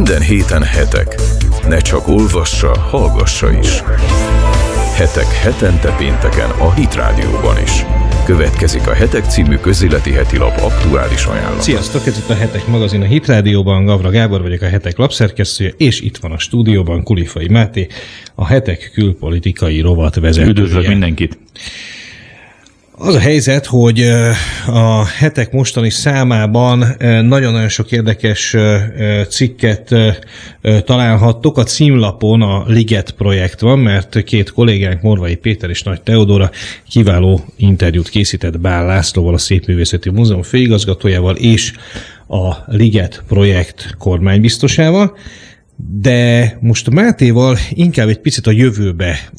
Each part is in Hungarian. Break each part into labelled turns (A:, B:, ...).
A: Minden héten hetek. Ne csak olvassa, hallgassa is. Hetek hetente pénteken a Hit Rádióban is. Következik a Hetek című közéleti heti lap aktuális ajánlata.
B: Sziasztok, ez itt a Hetek magazin a Hit Rádióban, Gavra Gábor vagyok a Hetek lapszerkesztője, és itt van a stúdióban Kulifai Máté, a Hetek külpolitikai rovat vezetője.
C: Üdvözlök mindenkit!
B: Az a helyzet, hogy a hetek mostani számában nagyon-nagyon sok érdekes cikket találhattok. A címlapon a Liget projekt van, mert két kollégánk, Morvai Péter és Nagy Teodora kiváló interjút készített Bál Lászlóval, a Szépművészeti Múzeum főigazgatójával és a Liget projekt kormánybiztosával de most a Mátéval inkább egy picit a jövőbe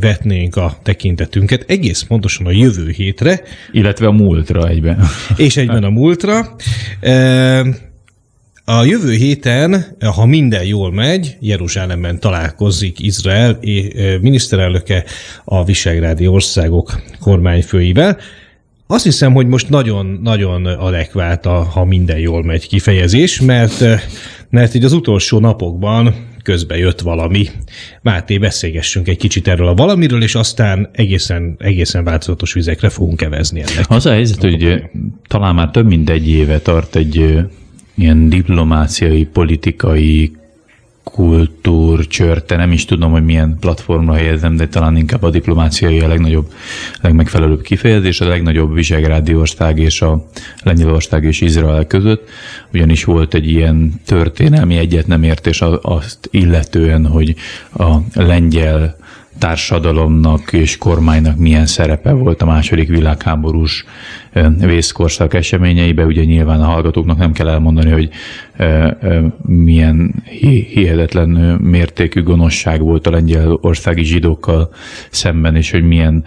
B: vetnénk a tekintetünket, egész pontosan a jövő hétre.
C: Illetve a múltra egyben.
B: És egyben a múltra. A jövő héten, ha minden jól megy, Jeruzsálemben találkozik Izrael miniszterelnöke a Visegrádi országok kormányfőivel. Azt hiszem, hogy most nagyon-nagyon adekvált a ha minden jól megy kifejezés, mert mert így az utolsó napokban közbe jött valami. Máté, beszélgessünk egy kicsit erről a valamiről, és aztán egészen, egészen változatos vizekre fogunk evezni ennek.
C: Az a helyzet, hogy talán már több mint egy éve tart egy ilyen diplomáciai, politikai kultúrcsörte, nem is tudom, hogy milyen platformra helyezem, de talán inkább a diplomáciai a legnagyobb, legmegfelelőbb kifejezés, a legnagyobb Visegrádi ország és a Lengyelország és Izrael között, ugyanis volt egy ilyen történelmi egyet nem értés azt illetően, hogy a lengyel társadalomnak és kormánynak milyen szerepe volt a második világháborús vészkorszak eseményeibe. Ugye nyilván a hallgatóknak nem kell elmondani, hogy milyen hihetetlen mértékű gonoszság volt a lengyel országi zsidókkal szemben, és hogy milyen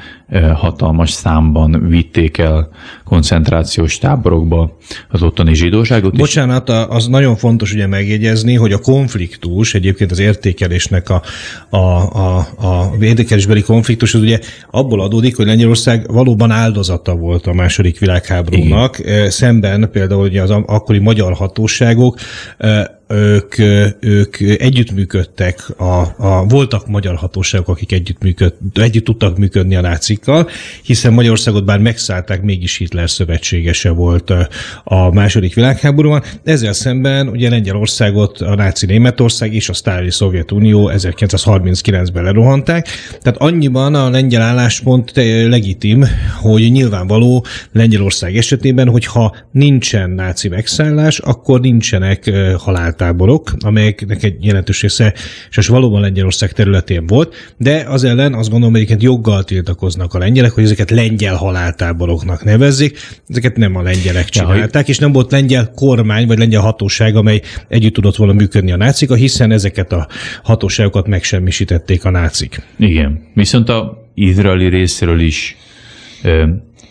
C: hatalmas számban vitték el koncentrációs táborokba az ottani zsidóságot.
B: Bocsánat, az nagyon fontos ugye megjegyezni, hogy a konfliktus, egyébként az értékelésnek a, a, a, a értékelésbeli konfliktus, az ugye abból adódik, hogy Lengyelország valóban áldozata volt a második világháborúnak, Igen. szemben például ugye az akkori magyar hatóságok ők, ők együttműködtek, a, a, voltak magyar hatóságok, akik együtt, együtt tudtak működni a nácikkal, hiszen Magyarországot bár megszállták, mégis Hitler szövetségese volt a második világháborúban. Ezzel szemben ugye Lengyelországot a náci Németország és a sztáli Szovjetunió 1939-ben lerohanták. Tehát annyiban a lengyel álláspont legitim, hogy nyilvánvaló Lengyelország esetében, hogyha nincsen náci megszállás, akkor nincsenek haláltáborok táborok, amelyeknek egy jelentős része és valóban Lengyelország területén volt, de az ellen azt gondolom, hogy joggal tiltakoznak a lengyelek, hogy ezeket lengyel haláltáboroknak nevezzék. Ezeket nem a lengyelek csinálták, és nem volt lengyel kormány vagy lengyel hatóság, amely együtt tudott volna működni a nácika, hiszen ezeket a hatóságokat megsemmisítették a nácik.
C: Igen. Viszont a izraeli részéről is ö,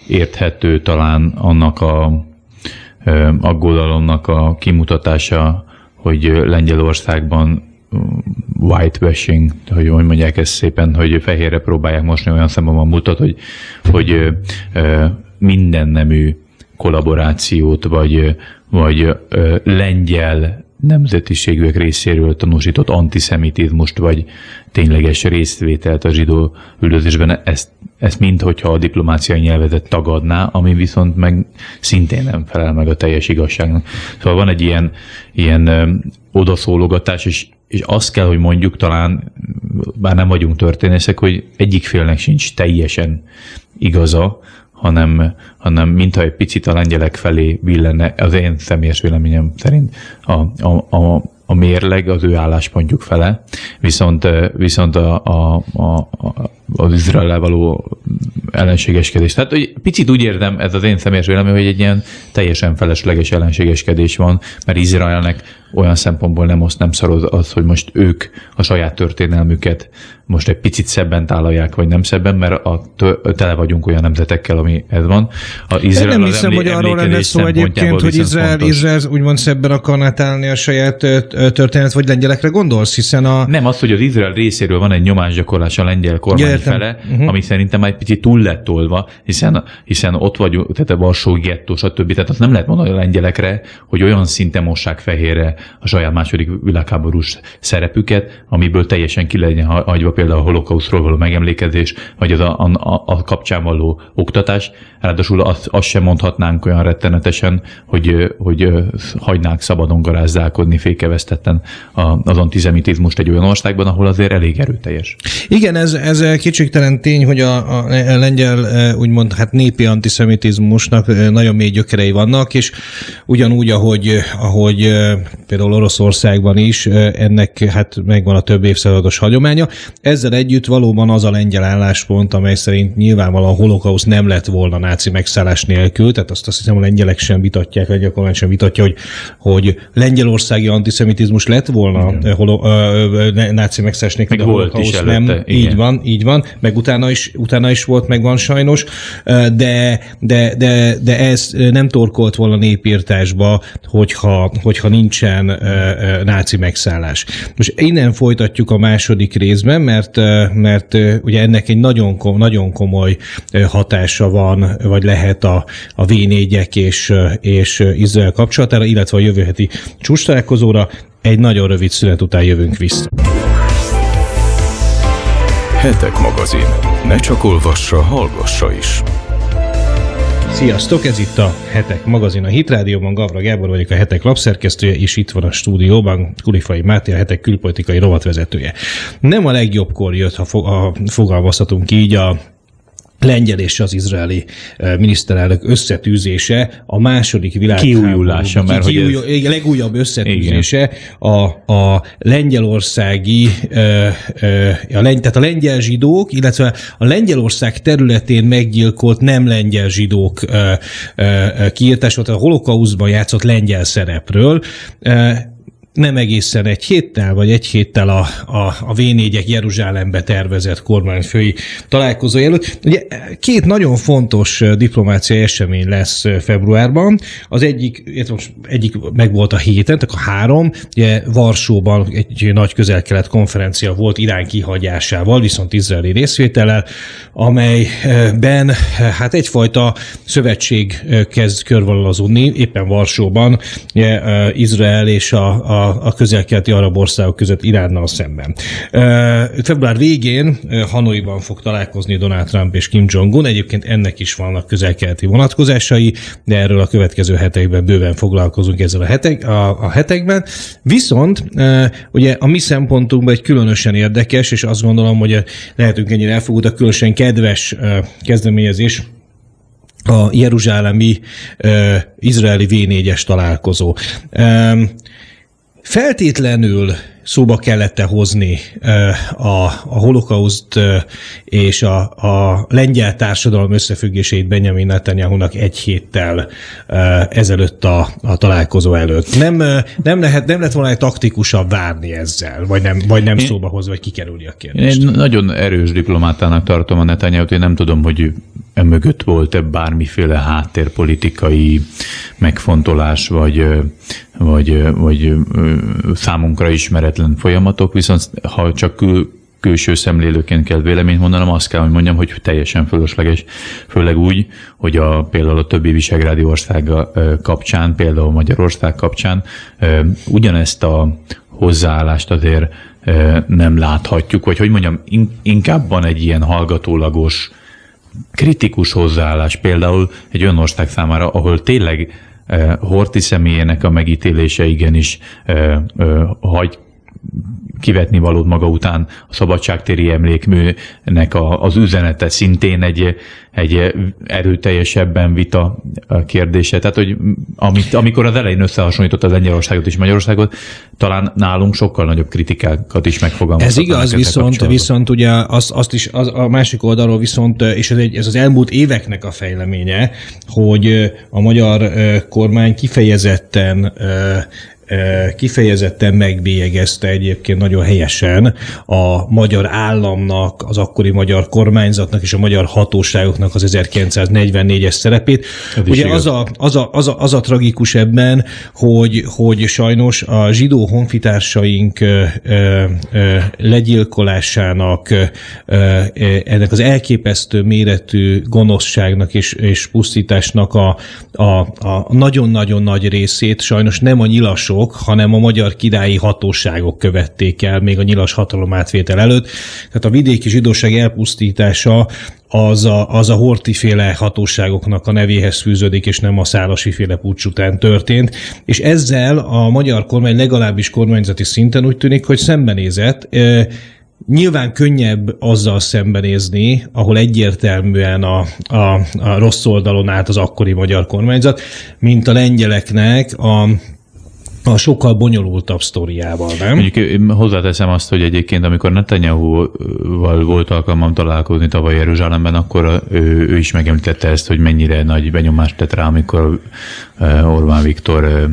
C: érthető talán annak a aggodalomnak a kimutatása, hogy Lengyelországban whitewashing, hogy hogy mondják ezt szépen, hogy fehérre próbálják mosni, olyan szemben mutat, hogy, hogy minden nemű kollaborációt, vagy, vagy lengyel nemzetiségűek részéről tanúsított antiszemitizmust, vagy tényleges részvételt a zsidó üldözésben, ezt, ezt mind, hogyha a diplomáciai nyelvezet tagadná, ami viszont meg szintén nem felel meg a teljes igazságnak. Szóval van egy ilyen, ilyen odaszólogatás, és, és azt kell, hogy mondjuk talán, bár nem vagyunk történészek, hogy egyik félnek sincs teljesen igaza, hanem, hanem mintha egy picit a lengyelek felé billene, az én személyes véleményem szerint a, a, a, a mérleg az ő álláspontjuk fele, viszont, viszont a, a, a, az izrael való ellenségeskedés. Tehát hogy picit úgy értem, ez az én személyes vélemény, hogy egy ilyen teljesen felesleges ellenségeskedés van, mert Izraelnek olyan szempontból nem oszt, nem szarod az, hogy most ők a saját történelmüket most egy picit szebben tálalják, vagy nem szebben, mert a, tele vagyunk olyan nemzetekkel, ami ez van.
B: A Izrael nem hiszem, emlé- hogy arról lenne szó egyébként, hogy Izrael, Izrael úgymond szebben akarná tálni a saját történet, vagy lengyelekre gondolsz, hiszen a...
C: Nem, az, hogy az Izrael részéről van egy nyomásgyakorlás a lengyel kormány fele, uh-huh. ami szerintem már egy picit túl lett tolva, hiszen, hiszen ott vagyunk, tehát a Varsó gettó, stb. Tehát azt nem lehet mondani a lengyelekre, hogy olyan szinten mossák fehérre a saját második világháborús szerepüket, amiből teljesen ki legyen hagyva például a holokauszról való megemlékezés, vagy az a, a, a kapcsán való oktatás. Ráadásul azt, azt sem mondhatnánk olyan rettenetesen, hogy, hogy hagynák szabadon garázdálkodni fékevesztetten az antizemitizmust egy olyan országban, ahol azért elég erőteljes.
B: Igen, ez, ez kétségtelen tény, hogy a, a lengyel úgymond hát népi antiszemitizmusnak nagyon mély gyökerei vannak, és ugyanúgy, ahogy, ahogy például Oroszországban is ennek hát megvan a több évszázados hagyománya. Ezzel együtt valóban az a lengyel álláspont, amely szerint nyilvánvalóan a holokausz nem lett volna náci megszállás nélkül, tehát azt azt hiszem a lengyelek sem vitatják, vagy a sem vitatja, hogy, hogy lengyelországi antiszemitizmus lett volna holo, náci megszállás nélkül,
C: Meg volt is előtte, nem. Igen.
B: Így van, így van, meg utána is, utána is volt, meg van sajnos, de, de, de, de ez nem torkolt volna népírtásba, hogyha, hogyha nincsen náci megszállás. Most innen folytatjuk a második részben, mert, mert ugye ennek egy nagyon, nagyon komoly hatása van, vagy lehet a, a v és, és Izrael kapcsolatára, illetve a jövő heti csúcs Egy nagyon rövid szünet után jövünk vissza.
A: Hetek magazin. Ne csak olvassa, hallgassa is.
B: Sziasztok, ez itt a Hetek magazin a Hit Rádióban, Gavra Gábor vagyok a Hetek lapszerkesztője, és itt van a stúdióban Kulifai Máté, a Hetek külpolitikai rovatvezetője. Nem a legjobbkor jött, ha fogalmazhatunk így a lengyel és az izraeli miniszterelnök összetűzése a második világ
C: kiújulása, mert
B: kiújul, hogy ez... legújabb összetűzése. A, a lengyelországi, a lengy, tehát a lengyel zsidók, illetve a Lengyelország területén meggyilkolt nem lengyel zsidók kiírtása, tehát a holokauszban játszott lengyel szerepről nem egészen egy héttel, vagy egy héttel a, a, a V4-ek Jeruzsálembe tervezett kormányfői találkozó előtt. Ugye két nagyon fontos diplomáciai esemény lesz februárban. Az egyik, most egyik meg volt a héten, tehát a három, ugye Varsóban egy nagy közel-kelet konferencia volt Irán kihagyásával, viszont izraeli részvétellel, amelyben hát egyfajta szövetség kezd körvonalazódni, éppen Varsóban, ugye, Izrael és a, a a, közel-keleti arab országok között Iránnal szemben. Február végén Hanoiban fog találkozni Donald Trump és Kim Jong-un. Egyébként ennek is vannak közel-keleti vonatkozásai, de erről a következő hetekben bőven foglalkozunk ezzel a, hetek, a, a hetekben. Viszont ugye a mi szempontunkban egy különösen érdekes, és azt gondolom, hogy lehetünk ennyire elfogult, a különösen kedves kezdeményezés, a jeruzsálemi uh, izraeli V4-es találkozó. Um, feltétlenül szóba kellett -e hozni a, a holokauszt és a, a lengyel társadalom összefüggését Benjamin Netanyahu-nak egy héttel ezelőtt a, a találkozó előtt. Nem, nem, lehet, nem lett volna egy taktikusabb várni ezzel, vagy nem, vagy nem szóba hoz, vagy kikerülni a kérdést.
C: Én nagyon erős diplomátának tartom a Netanyahu-t, én nem tudom, hogy emögött volt-e bármiféle háttérpolitikai megfontolás, vagy, vagy, vagy számunkra ismeretlen folyamatok, viszont ha csak kül, külső szemlélőként kell véleményt mondanom, azt kell, hogy mondjam, hogy teljesen fölösleges, főleg úgy, hogy a, például a többi visegrádi ország kapcsán, például Magyarország kapcsán ugyanezt a hozzáállást azért nem láthatjuk, vagy hogy mondjam, inkább van egy ilyen hallgatólagos, kritikus hozzáállás például egy olyan ország számára, ahol tényleg Horti személyének a megítélése igenis hagy kivetni valót maga után a szabadságtéri emlékműnek a, az üzenete szintén egy, egy erőteljesebben vita kérdése. Tehát, hogy amit, amikor az elején összehasonlított az Lengyelországot és Magyarországot, talán nálunk sokkal nagyobb kritikákat is megfogalmaztak.
B: Ez igaz, viszont, viszont ugye azt, azt is az, a másik oldalról viszont, és ez, egy, ez az elmúlt éveknek a fejleménye, hogy a magyar kormány kifejezetten kifejezetten megbélyegezte egyébként nagyon helyesen a magyar államnak, az akkori magyar kormányzatnak és a magyar hatóságoknak az 1944-es szerepét. Ugye az a, az, a, az, a, az a tragikus ebben, hogy, hogy sajnos a zsidó honfitársaink legyilkolásának, ennek az elképesztő méretű gonoszságnak és, és pusztításnak a, a, a nagyon-nagyon nagy részét sajnos nem a nyilasok, hanem a magyar királyi hatóságok követték el még a nyilas hatalomátvétel előtt. Tehát a vidéki zsidóság elpusztítása az a, az a hortiféle hatóságoknak a nevéhez fűződik, és nem a szálasi féle pucs után történt. És ezzel a magyar kormány legalábbis kormányzati szinten úgy tűnik, hogy szembenézett. Nyilván könnyebb azzal szembenézni, ahol egyértelműen a, a, a rossz oldalon állt az akkori magyar kormányzat, mint a lengyeleknek a a sokkal bonyolultabb sztoriával, nem?
C: Mondjuk hozzáteszem azt, hogy egyébként, amikor Netanyahu-val volt alkalmam találkozni tavaly Jeruzsálemben, akkor ő, ő is megemlítette ezt, hogy mennyire nagy benyomást tett rá, amikor Orbán Viktor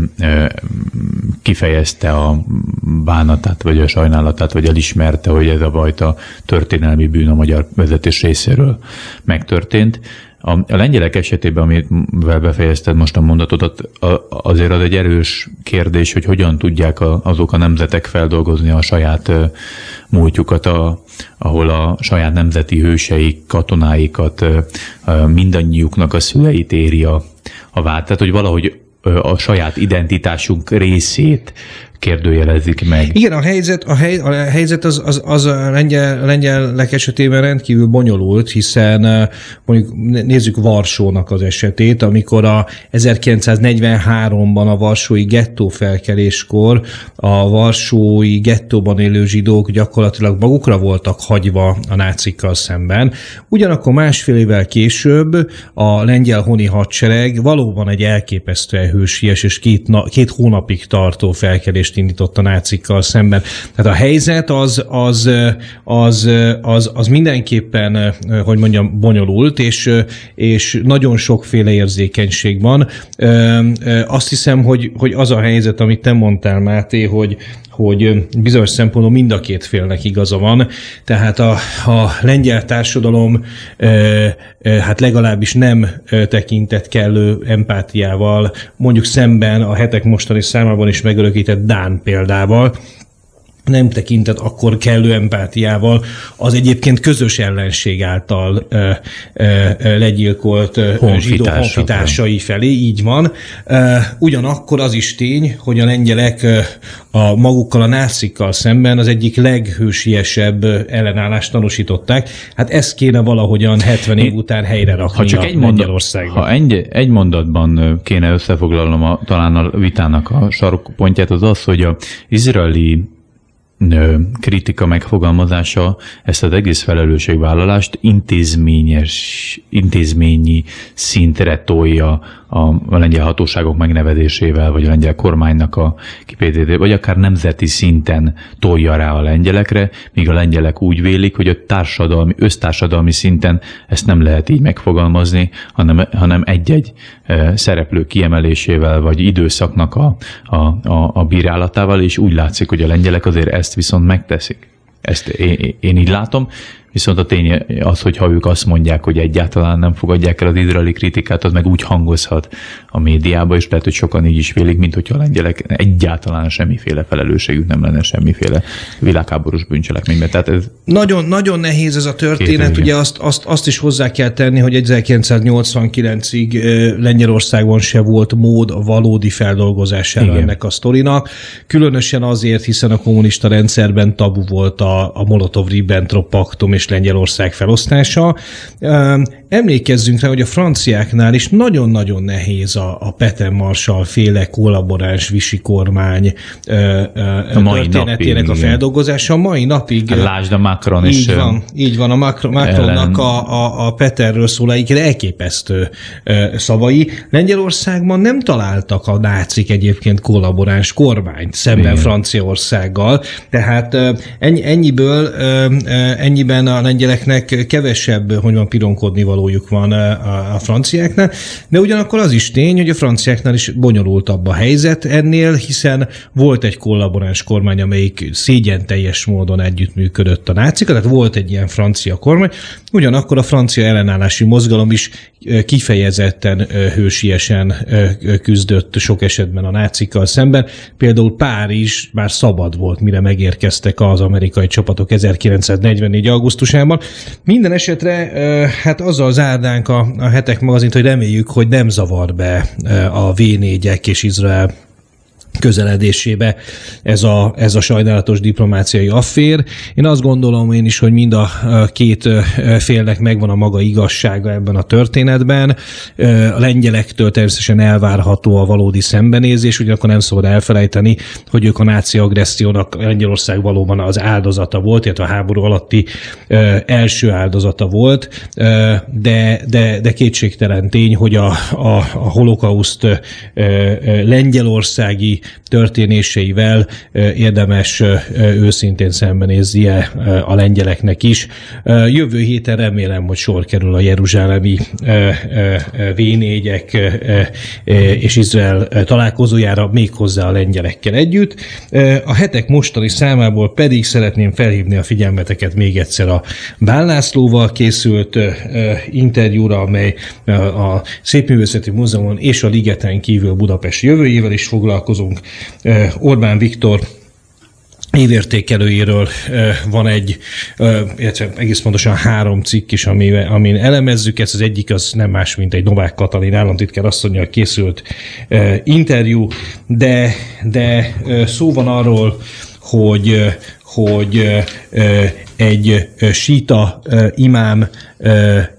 C: kifejezte a bánatát, vagy a sajnálatát, vagy elismerte, hogy ez a bajta történelmi bűn a magyar vezetés részéről megtörtént. A, a lengyelek esetében, amivel befejezted most a mondatot, azért az egy erős kérdés, hogy hogyan tudják a, azok a nemzetek feldolgozni a saját múltjukat, a, ahol a saját nemzeti hőseik, katonáikat, mindannyiuknak a szüleit éri a, a vád. Tehát, hogy valahogy a saját identitásunk részét kérdőjelezik meg.
B: Igen, a helyzet, a, hely, a helyzet az, az, az a lengyel, lengyelek esetében rendkívül bonyolult, hiszen mondjuk nézzük Varsónak az esetét, amikor a 1943-ban a Varsói gettó felkeléskor a Varsói gettóban élő zsidók gyakorlatilag magukra voltak hagyva a nácikkal szemben. Ugyanakkor másfél évvel később a lengyel honi hadsereg valóban egy elképesztően hősies és két, két hónapig tartó felkelés tüntetést indított a nácikkal szemben. Tehát a helyzet az, az, az, az, az mindenképpen, hogy mondjam, bonyolult, és, és nagyon sokféle érzékenység van. Azt hiszem, hogy, hogy az a helyzet, amit te mondtál, Máté, hogy, hogy bizonyos szempontból mind a két félnek igaza van, tehát a, a lengyel társadalom hát legalábbis nem tekintett kellő empátiával, mondjuk szemben a hetek mostani számában is megörökített Dán példával, nem tekintett akkor kellő empátiával az egyébként közös ellenség által ö, ö, legyilkolt Honfitársak. zsidó honfitársai felé, így van. Ugyanakkor az is tény, hogy a lengyelek a magukkal a nászikkal szemben az egyik leghősiesebb ellenállást tanúsították. Hát ezt kéne valahogyan 70 év után helyre rakni
C: ha csak egy mondat, Ha egy, egy mondatban kéne összefoglalnom a, talán a vitának a sarokpontját, az az, hogy a izraeli kritika megfogalmazása ezt az egész felelősségvállalást intézményes, intézményi szintre tolja a lengyel hatóságok megnevezésével, vagy a lengyel kormánynak a kipététével, vagy akár nemzeti szinten tolja rá a lengyelekre, míg a lengyelek úgy vélik, hogy a társadalmi, össztársadalmi szinten ezt nem lehet így megfogalmazni, hanem, hanem egy-egy szereplő kiemelésével, vagy időszaknak a, a, a, a bírálatával, és úgy látszik, hogy a lengyelek azért ezt viszont megteszik. Ezt én, én így látom, Viszont a tény az, hogy ha ők azt mondják, hogy egyáltalán nem fogadják el az izraeli kritikát, az meg úgy hangozhat a médiába, és lehet, hogy sokan így is félik, mint hogyha a lengyelek egyáltalán semmiféle felelősségük nem lenne semmiféle világháborús bűncselekményben. Tehát ez
B: nagyon, nagyon nehéz ez a történet. Ugye azt, azt, azt is hozzá kell tenni, hogy 1989-ig Lengyelországban se volt mód a valódi feldolgozására Igen. ennek a sztorinak. Különösen azért, hiszen a kommunista rendszerben tabu volt a, a Molotov-Ribbentrop paktum és Lengyelország felosztása. Emlékezzünk rá, hogy a franciáknál is nagyon-nagyon nehéz a, a Peter Marshall féle kollaboráns visi kormány a mai történetének napig, a feldolgozása. A mai napig.
C: Hát lásd a Macron is.
B: Így van, így van. A Macron, Macronnak a, a, a Peterről szól elképesztő szavai. Lengyelországban nem találtak a nácik egyébként kollaboráns kormányt szemben Igen. Franciaországgal. Tehát ennyi, ennyiből, ennyiben a lengyeleknek kevesebb, hogy van pironkodni valójuk van a, a franciáknál, de ugyanakkor az is tény, hogy a franciáknál is bonyolultabb a helyzet ennél, hiszen volt egy kollaboráns kormány, amelyik szégyen teljes módon együttműködött a nácikat, tehát volt egy ilyen francia kormány, ugyanakkor a francia ellenállási mozgalom is kifejezetten hősiesen küzdött sok esetben a nácikkal szemben. Például Párizs már szabad volt, mire megérkeztek az amerikai csapatok 1944. augusztusában. Minden esetre hát azzal zárnánk a, a hetek magazint, hogy reméljük, hogy nem zavar be a V4-ek és Izrael közeledésébe ez a, ez a sajnálatos diplomáciai affér. Én azt gondolom én is, hogy mind a két félnek megvan a maga igazsága ebben a történetben. A lengyelektől természetesen elvárható a valódi szembenézés, ugyanakkor nem szabad elfelejteni, hogy ők a náci agressziónak Lengyelország valóban az áldozata volt, illetve a háború alatti első áldozata volt, de, de, de kétségtelen tény, hogy a, a, a holokauszt lengyelországi történéseivel érdemes őszintén szembenéznie a lengyeleknek is. Jövő héten remélem, hogy sor kerül a jeruzsálemi v és Izrael találkozójára méghozzá a lengyelekkel együtt. A hetek mostani számából pedig szeretném felhívni a figyelmeteket még egyszer a Bálnászlóval készült interjúra, amely a Szépművészeti Múzeumon és a Ligeten kívül Budapest jövőjével is foglalkozunk. Orbán Viktor évértékelőjéről van egy, illetve egész pontosan három cikk is, amin, amin elemezzük ezt. Az egyik az nem más, mint egy Novák Katalin államtitkár asszonyjal készült interjú, de, de szó van arról, hogy, hogy egy síta imám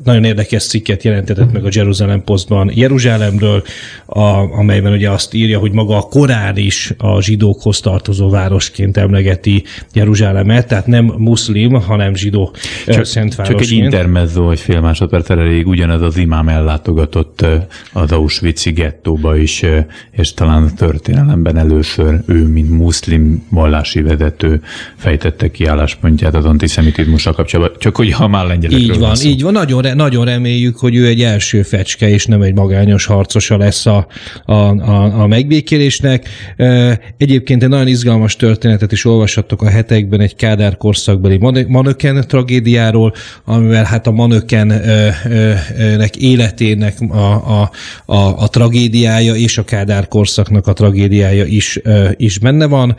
B: nagyon érdekes cikket jelentetett meg a Jerusalem Postban Jeruzsálemről, a, amelyben ugye azt írja, hogy maga a Korán is a zsidókhoz tartozó városként emlegeti Jeruzsálemet, tehát nem muszlim, hanem zsidó
C: csak, Csak egy intermezzo, egy fél másodperc elég, ugyanez az imám ellátogatott az Auschwitz-i gettóba is, és talán a történelemben először ő, mint muszlim vallási vezető fejtette ki álláspontját az antiszemitizmussal kapcsolatban, csak hogy ha már lengyelekről
B: Így van, így van. Nagyon, nagyon reméljük, hogy ő egy első fecske, és nem egy magányos harcosa lesz a, a, a, a megbékélésnek. Egyébként egy nagyon izgalmas történetet is olvashattok a hetekben egy Kádár korszakbeli Manöken tragédiáról, amivel hát a Manökennek életének a, a, a, a tragédiája és a Kádár korszaknak a tragédiája is, is benne van.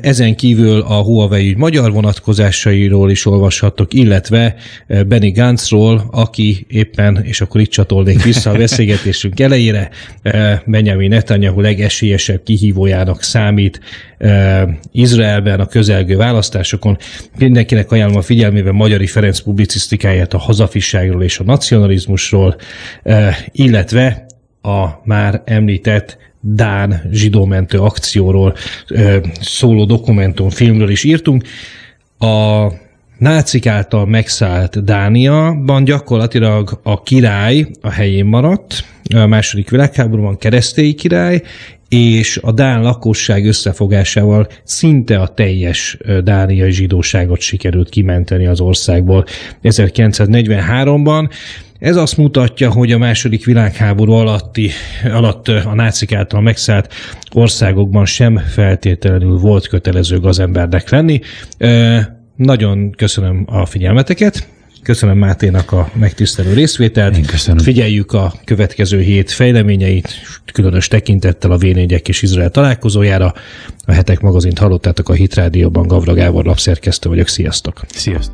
B: Ezen kívül a Huawei ügy magyar vonatkozásairól is olvashattok, illetve Benny Gantzról, aki éppen, és akkor itt csatolnék vissza a beszélgetésünk elejére, eh, Benjamin Netanyahu legesélyesebb kihívójának számít eh, Izraelben a közelgő választásokon. Mindenkinek ajánlom a figyelmébe Magyari Ferenc publicisztikáját a hazafiságról és a nacionalizmusról, eh, illetve a már említett Dán zsidómentő akcióról szóló dokumentumfilmről is írtunk. A nácik által megszállt Dániaban gyakorlatilag a király a helyén maradt, a második világháborúban keresztélyi király, és a Dán lakosság összefogásával szinte a teljes dániai zsidóságot sikerült kimenteni az országból 1943-ban. Ez azt mutatja, hogy a második világháború alatti, alatt a nácik által megszállt országokban sem feltétlenül volt kötelező gazembernek lenni. Nagyon köszönöm a figyelmeteket. Köszönöm Máténak a megtisztelő részvételt.
C: Én köszönöm.
B: Figyeljük a következő hét fejleményeit, különös tekintettel a v és Izrael találkozójára. A Hetek magazint hallottátok a Hit Rádióban, Gavra Gábor lapszerkesztő vagyok. Sziasztok!
C: Sziasztok!